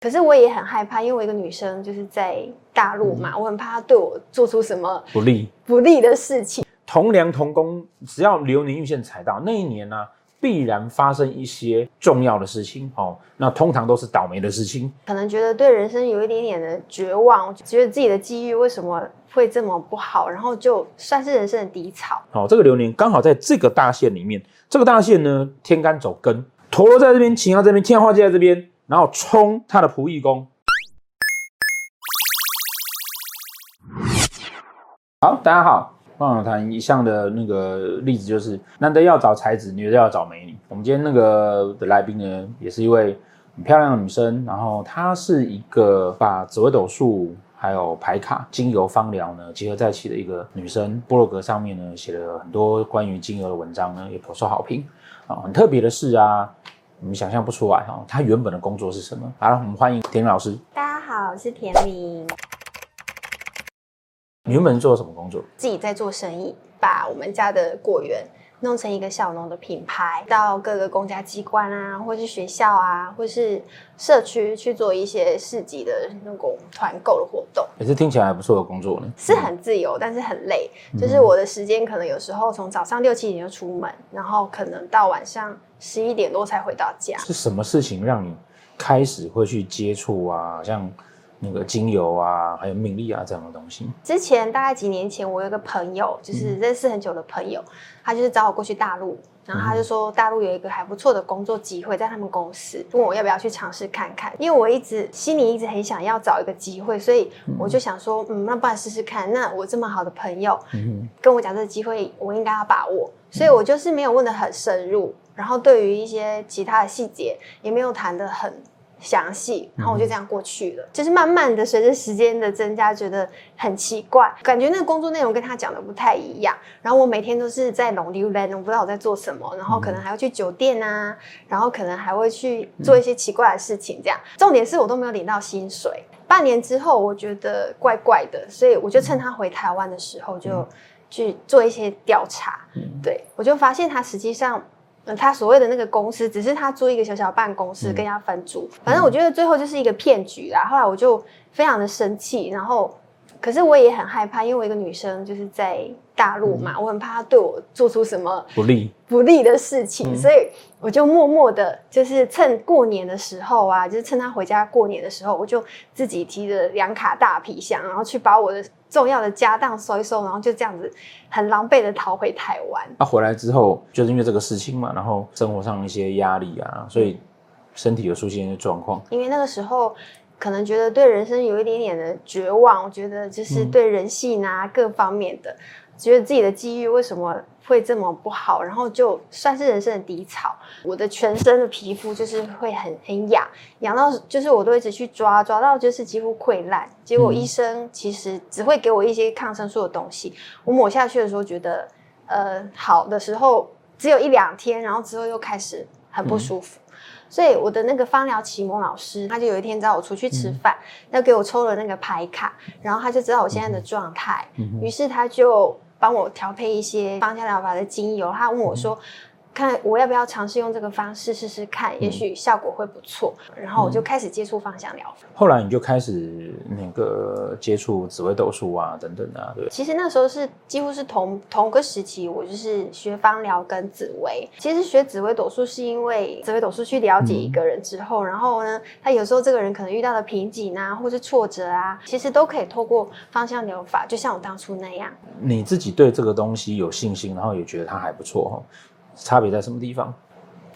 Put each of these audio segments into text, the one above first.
可是我也很害怕，因为我一个女生就是在大陆嘛，嗯、我很怕她对我做出什么不利不利的事情。同梁同工，只要流年运线踩到那一年呢、啊，必然发生一些重要的事情哦。那通常都是倒霉的事情，可能觉得对人生有一点点的绝望，觉得自己的机遇为什么会这么不好，然后就算是人生的低潮。好、哦，这个流年刚好在这个大限里面，这个大限呢，天干走根，陀螺在这边，擎羊在这边，天花界在这边。然后冲他的仆役工。好，大家好，方老谈一向的那个例子就是，男的要找才子，女的要找美女。我们今天那个的来宾呢，也是一位很漂亮的女生，然后她是一个把紫微斗数还有牌卡、精油芳疗呢结合在一起的一个女生。部落格上面呢写了很多关于精油的文章呢，也颇受好评啊。很特别的是啊。你们想象不出来哈，他原本的工作是什么？好了，我们欢迎田老师。大家好，我是田明。你原本做什么工作？自己在做生意，把我们家的果园弄成一个小农的品牌，到各个公家机关啊，或是学校啊，或是社区去做一些市集的那种团购的活动。也是听起来还不错的工作呢。是很自由，但是很累。就是我的时间可能有时候从早上六七点就出门，然后可能到晚上。十一点多才回到家。是什么事情让你开始会去接触啊？像那个精油啊，还有命力啊这样的东西。之前大概几年前，我有一个朋友，就是认识很久的朋友，嗯、他就是找我过去大陆，然后他就说大陆有一个还不错的工作机会在他们公司，问我要不要去尝试看看。因为我一直心里一直很想要找一个机会，所以我就想说，嗯，那不然试试看。那我这么好的朋友，嗯，跟我讲这个机会，我应该要把握。所以我就是没有问的很深入。然后对于一些其他的细节也没有谈得很详细，然后我就这样过去了。嗯、就是慢慢的随着时间的增加，觉得很奇怪，感觉那个工作内容跟他讲的不太一样。然后我每天都是在龙溜兰，我不知道我在做什么，然后可能还要去酒店啊，然后可能还会去做一些奇怪的事情。这样，重点是我都没有领到薪水。半年之后，我觉得怪怪的，所以我就趁他回台湾的时候就去做一些调查。对，我就发现他实际上。嗯，他所谓的那个公司，只是他租一个小小办公室，跟人家分租。嗯、反正我觉得最后就是一个骗局啦。后来我就非常的生气，然后，可是我也很害怕，因为我一个女生就是在大陆嘛，嗯、我很怕她对我做出什么不利不利的事情，嗯、所以我就默默的，就是趁过年的时候啊，就是趁他回家过年的时候，我就自己提着两卡大皮箱，然后去把我的。重要的家当收一收，然后就这样子很狼狈的逃回台湾。那、啊、回来之后，就是因为这个事情嘛，然后生活上一些压力啊，所以身体有出现一些状况。因为那个时候可能觉得对人生有一点点的绝望，我觉得就是对人性啊、嗯、各方面的，觉得自己的机遇为什么会这么不好，然后就算是人生的低潮。我的全身的皮肤就是会很很痒，痒到就是我都一直去抓，抓到就是几乎溃烂。结果医生其实只会给我一些抗生素的东西，我抹下去的时候觉得，呃，好的时候只有一两天，然后之后又开始很不舒服。嗯、所以我的那个芳疗启蒙老师，他就有一天找我出去吃饭，他、嗯、给我抽了那个牌卡，然后他就知道我现在的状态，于、是他就。帮我调配一些芳香疗法的精油，他问我说。看我要不要尝试用这个方式试试看，也许效果会不错。嗯、然后我就开始接触芳香疗法。后来你就开始那个接触紫微斗数啊，等等啊，对。其实那时候是几乎是同同个时期，我就是学芳疗跟紫微。其实学紫微斗数是因为紫微斗数去了解一个人之后，嗯、然后呢，他有时候这个人可能遇到的瓶颈啊，或是挫折啊，其实都可以透过芳香疗法，就像我当初那样。你自己对这个东西有信心，然后也觉得它还不错哈。差别在什么地方？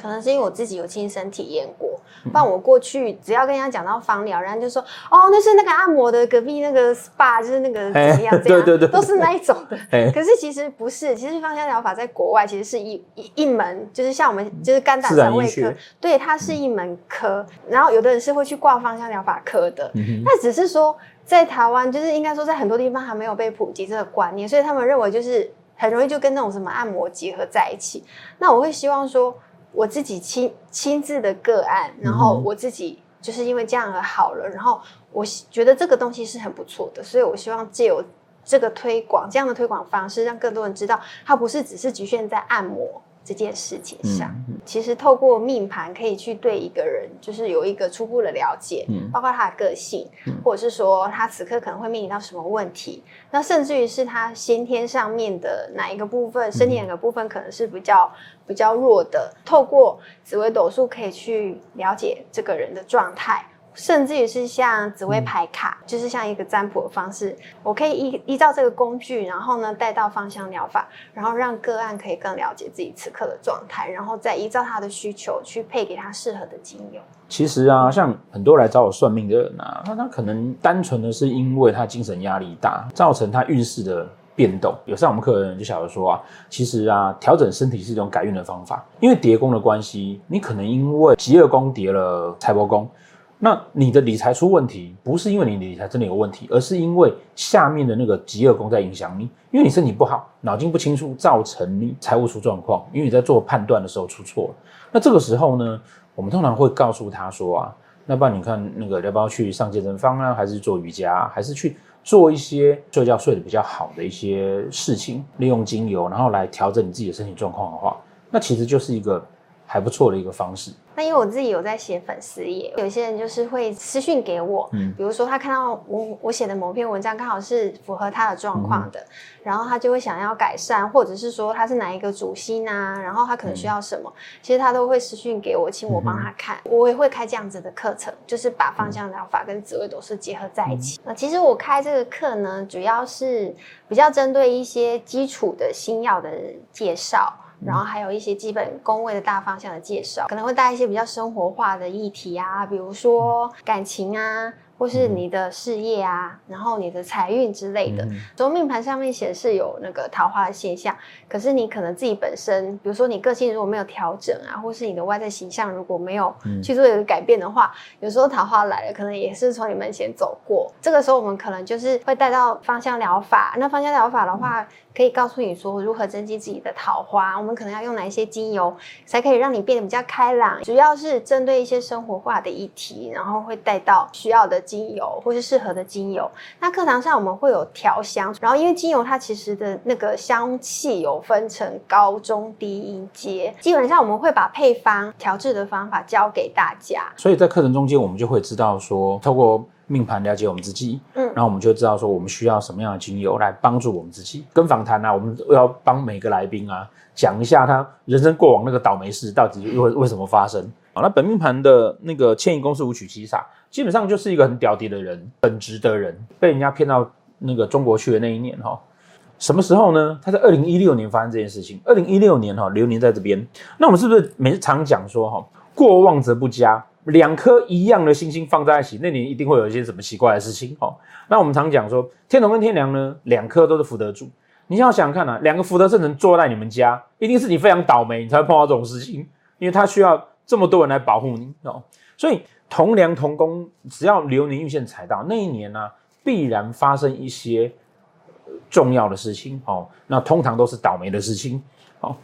可能是因为我自己有亲身体验过。不然我过去只要跟人家讲到芳疗，人家就说：“哦，那是那个按摩的隔壁那个 SPA，就是那个怎么样 怎样，对对对，都是那一种的。”可是其实不是，其实芳香疗法在国外其实是一一一门，就是像我们就是肝胆肠胃科，对，它是一门科。然后有的人是会去挂芳香疗法科的，那只是说在台湾，就是应该说在很多地方还没有被普及这个观念，所以他们认为就是。很容易就跟那种什么按摩结合在一起。那我会希望说，我自己亲亲自的个案，然后我自己就是因为这样而好了。然后我觉得这个东西是很不错的，所以我希望借由这个推广，这样的推广方式，让更多人知道，它不是只是局限在按摩这件事情上。其实透过命盘可以去对一个人，就是有一个初步的了解，嗯、包括他的个性，嗯、或者是说他此刻可能会面临到什么问题，那甚至于是他先天上面的哪一个部分，身体哪个部分可能是比较比较弱的，透过紫微斗数可以去了解这个人的状态。甚至于是像紫微牌卡，嗯、就是像一个占卜的方式，我可以依依照这个工具，然后呢带到芳香疗法，然后让个案可以更了解自己此刻的状态，然后再依照他的需求去配给他适合的精油。其实啊，像很多来找我算命的人啊，那他可能单纯的是因为他精神压力大，造成他运势的变动。有上我们课的人就晓得说啊，其实啊，调整身体是一种改运的方法，因为叠宫的关系，你可能因为疾厄宫叠了财帛宫。那你的理财出问题，不是因为你理财真的有问题，而是因为下面的那个疾厄宫在影响你，因为你身体不好，脑筋不清楚，造成你财务出状况，因为你在做判断的时候出错了。那这个时候呢，我们通常会告诉他说啊，那不然你看那个要不要去上健身房啊，还是做瑜伽，还是去做一些睡觉睡得比较好的一些事情，利用精油，然后来调整你自己的身体状况的话，那其实就是一个还不错的一个方式。那因为我自己有在写粉丝页，有些人就是会私讯给我，嗯，比如说他看到我我写的某篇文章刚好是符合他的状况的，嗯、然后他就会想要改善，或者是说他是哪一个主心啊，然后他可能需要什么，嗯、其实他都会私讯给我，请我帮他看，嗯、我也会开这样子的课程，就是把芳香疗法跟紫微斗数结合在一起。那、嗯、其实我开这个课呢，主要是比较针对一些基础的新药的介绍。然后还有一些基本宫位的大方向的介绍，可能会带一些比较生活化的议题啊，比如说感情啊。或是你的事业啊，然后你的财运之类的，从、嗯、命盘上面显示有那个桃花的现象，可是你可能自己本身，比如说你个性如果没有调整啊，或是你的外在形象如果没有去做一个改变的话，嗯、有时候桃花来了，可能也是从你门前走过。这个时候我们可能就是会带到芳香疗法。那芳香疗法的话，可以告诉你说如何增进自己的桃花，我们可能要用哪一些精油，才可以让你变得比较开朗。主要是针对一些生活化的议题，然后会带到需要的。精油或是适合的精油，那课堂上我们会有调香，然后因为精油它其实的那个香气有分成高中低音阶，基本上我们会把配方调制的方法教给大家。所以在课程中间，我们就会知道说，透过命盘了解我们自己，嗯，然后我们就知道说我们需要什么样的精油来帮助我们自己。跟访谈啊，我们要帮每个来宾啊讲一下他人生过往那个倒霉事到底为为什么发生。好，那本命盘的那个迁移宫是武曲七煞。基本上就是一个很屌屌的人，本质的人，被人家骗到那个中国去的那一年哈，什么时候呢？他在二零一六年发生这件事情。二零一六年哈，流年在这边，那我们是不是每次常讲说哈，过旺则不佳，两颗一样的星星放在一起，那年一定会有一些什么奇怪的事情哈。那我们常讲说，天同跟天梁呢，两颗都是福德主，你想想看啊，两个福德正神坐在你们家，一定是你非常倒霉，你才会碰到这种事情，因为他需要这么多人来保护你哦，所以。同梁同宫，只要流年运线踩到那一年呢、啊，必然发生一些重要的事情哦。那通常都是倒霉的事情哦，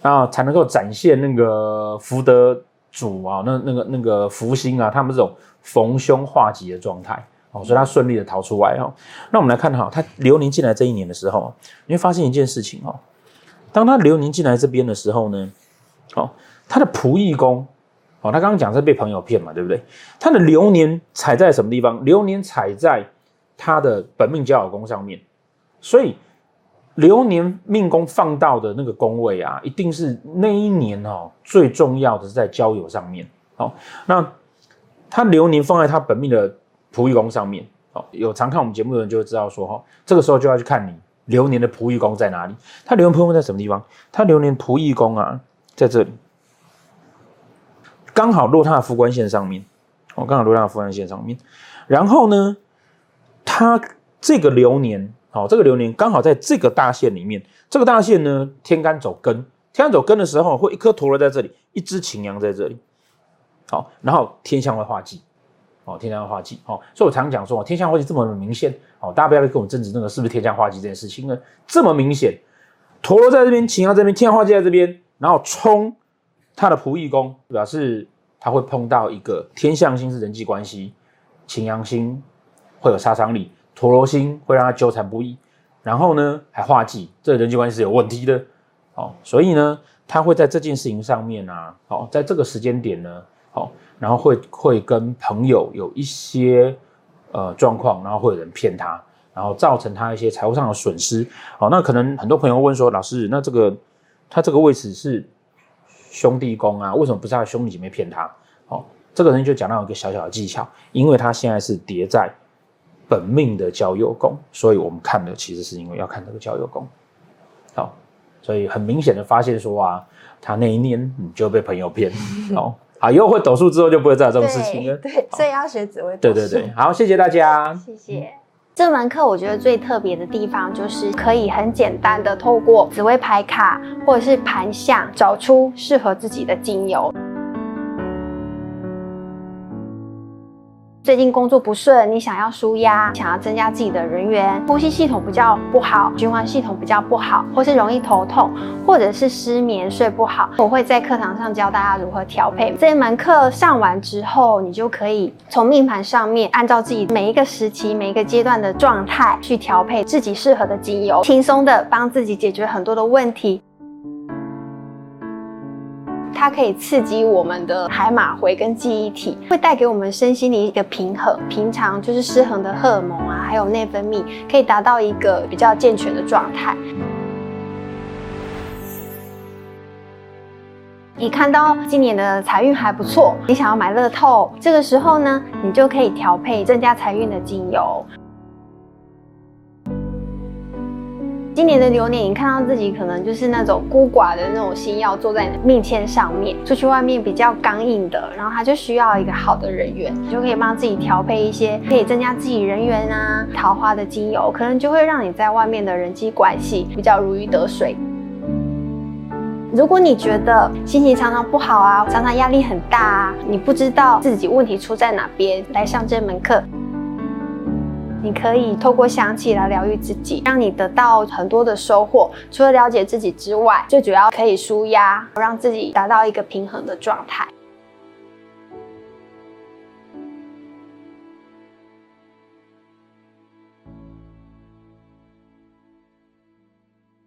那才能够展现那个福德主啊，那那个那个福星啊，他们这种逢凶化吉的状态哦，所以他顺利的逃出来哦。那我们来看哈，他流年进来这一年的时候，你会发现一件事情哦，当他流年进来这边的时候呢，哦，他的仆役宫。哦，他刚刚讲是被朋友骗嘛，对不对？他的流年踩在什么地方？流年踩在他的本命交友宫上面，所以流年命宫放到的那个宫位啊，一定是那一年哦最重要的是在交友上面。好，那他流年放在他本命的仆役宫上面，哦，有常看我们节目的人就会知道说，哈，这个时候就要去看你流年的仆役宫在哪里。他流年仆役宫在什么地方？他流年仆役宫啊，在这里。刚好落他的副官线上面，哦，刚好落他的副官线上面。然后呢，他这个流年，好，这个流年刚好在这个大线里面。这个大线呢，天干走庚，天干走庚的时候，会一颗陀螺在这里，一只擎羊在这里。好，然后天象会化忌，哦，天象会化忌，哦，所以我常讲说，天象化忌这么明显，哦，大家不要来跟我争执那个是不是天象化忌这件事情呢？这么明显，陀螺在这边，擎羊在这边，天象化忌在这边，然后冲。他的仆役宫表示他会碰到一个天象星是人际关系，擎羊星会有杀伤力，陀罗星会让他纠缠不已，然后呢还化忌，这人际关系是有问题的哦。所以呢，他会在这件事情上面啊，好，在这个时间点呢，好，然后会会跟朋友有一些呃状况，然后会有人骗他，然后造成他一些财务上的损失。好，那可能很多朋友问说，老师，那这个他这个位置是兄弟宫啊，为什么不是他兄弟姐妹骗他？好，这个人就讲到一个小小的技巧，因为他现在是叠在。本命的交友宫，所以我们看的其实是因为要看这个交友宫，好，所以很明显的发现说啊，他那一年你就被朋友骗，好，啊，以后会抖数之后就不会再有这种事情了，对，对，所以要学紫微斗数。对对对，好，谢谢大家，谢谢。这门课我觉得最特别的地方就是可以很简单的透过紫微牌卡或者是盘相找出适合自己的精油。最近工作不顺，你想要舒压，想要增加自己的人缘，呼吸系统比较不好，循环系统比较不好，或是容易头痛，或者是失眠睡不好，我会在课堂上教大家如何调配。这一门课上完之后，你就可以从命盘上面按照自己每一个时期、每一个阶段的状态去调配自己适合的精油，轻松的帮自己解决很多的问题。它可以刺激我们的海马回跟记忆体，会带给我们身心的一个平衡。平常就是失衡的荷尔蒙啊，还有内分泌，可以达到一个比较健全的状态。你看到今年的财运还不错，你想要买乐透，这个时候呢，你就可以调配增加财运的精油。今年的流年，你看到自己可能就是那种孤寡的那种星要坐在你的命签上面，出去外面比较刚硬的，然后他就需要一个好的人缘，你就可以帮自己调配一些可以增加自己人缘啊、桃花的精油，可能就会让你在外面的人际关系比较如鱼得水。如果你觉得心情常常不好啊，常常压力很大啊，你不知道自己问题出在哪边，来上这门课。你可以透过香气来疗愈自己，让你得到很多的收获。除了了解自己之外，最主要可以舒压，让自己达到一个平衡的状态。